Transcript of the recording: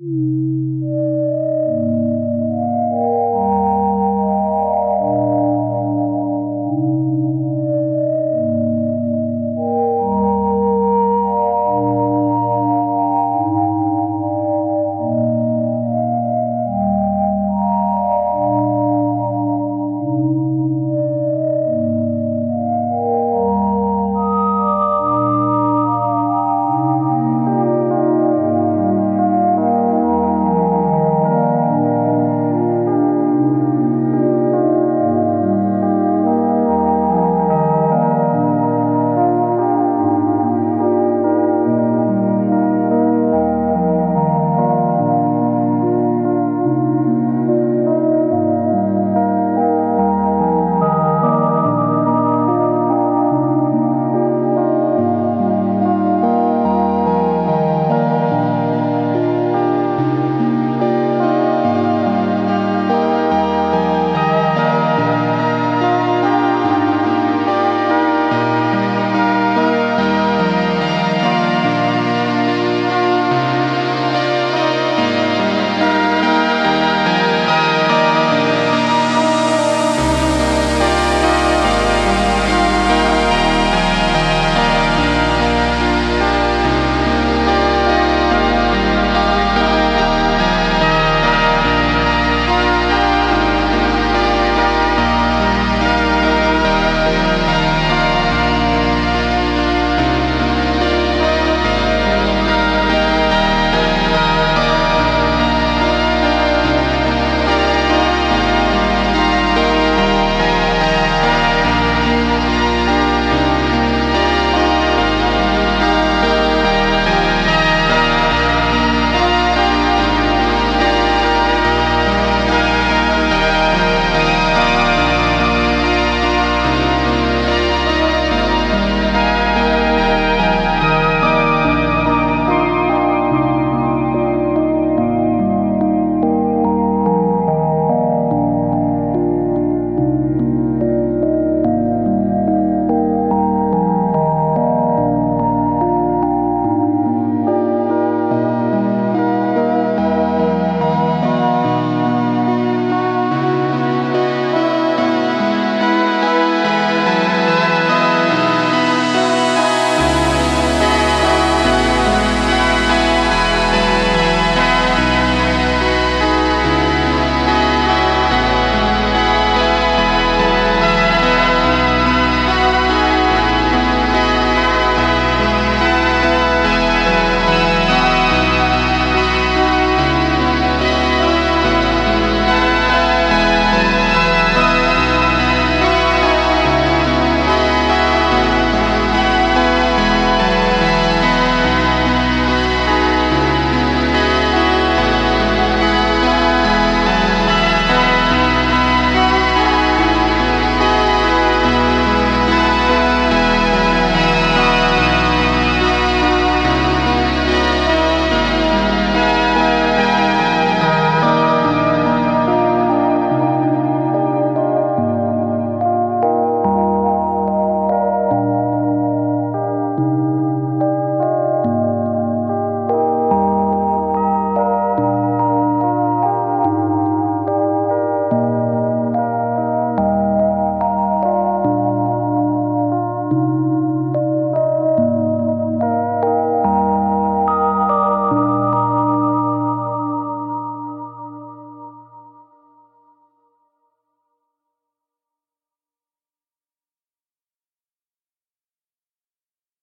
Mm-hmm.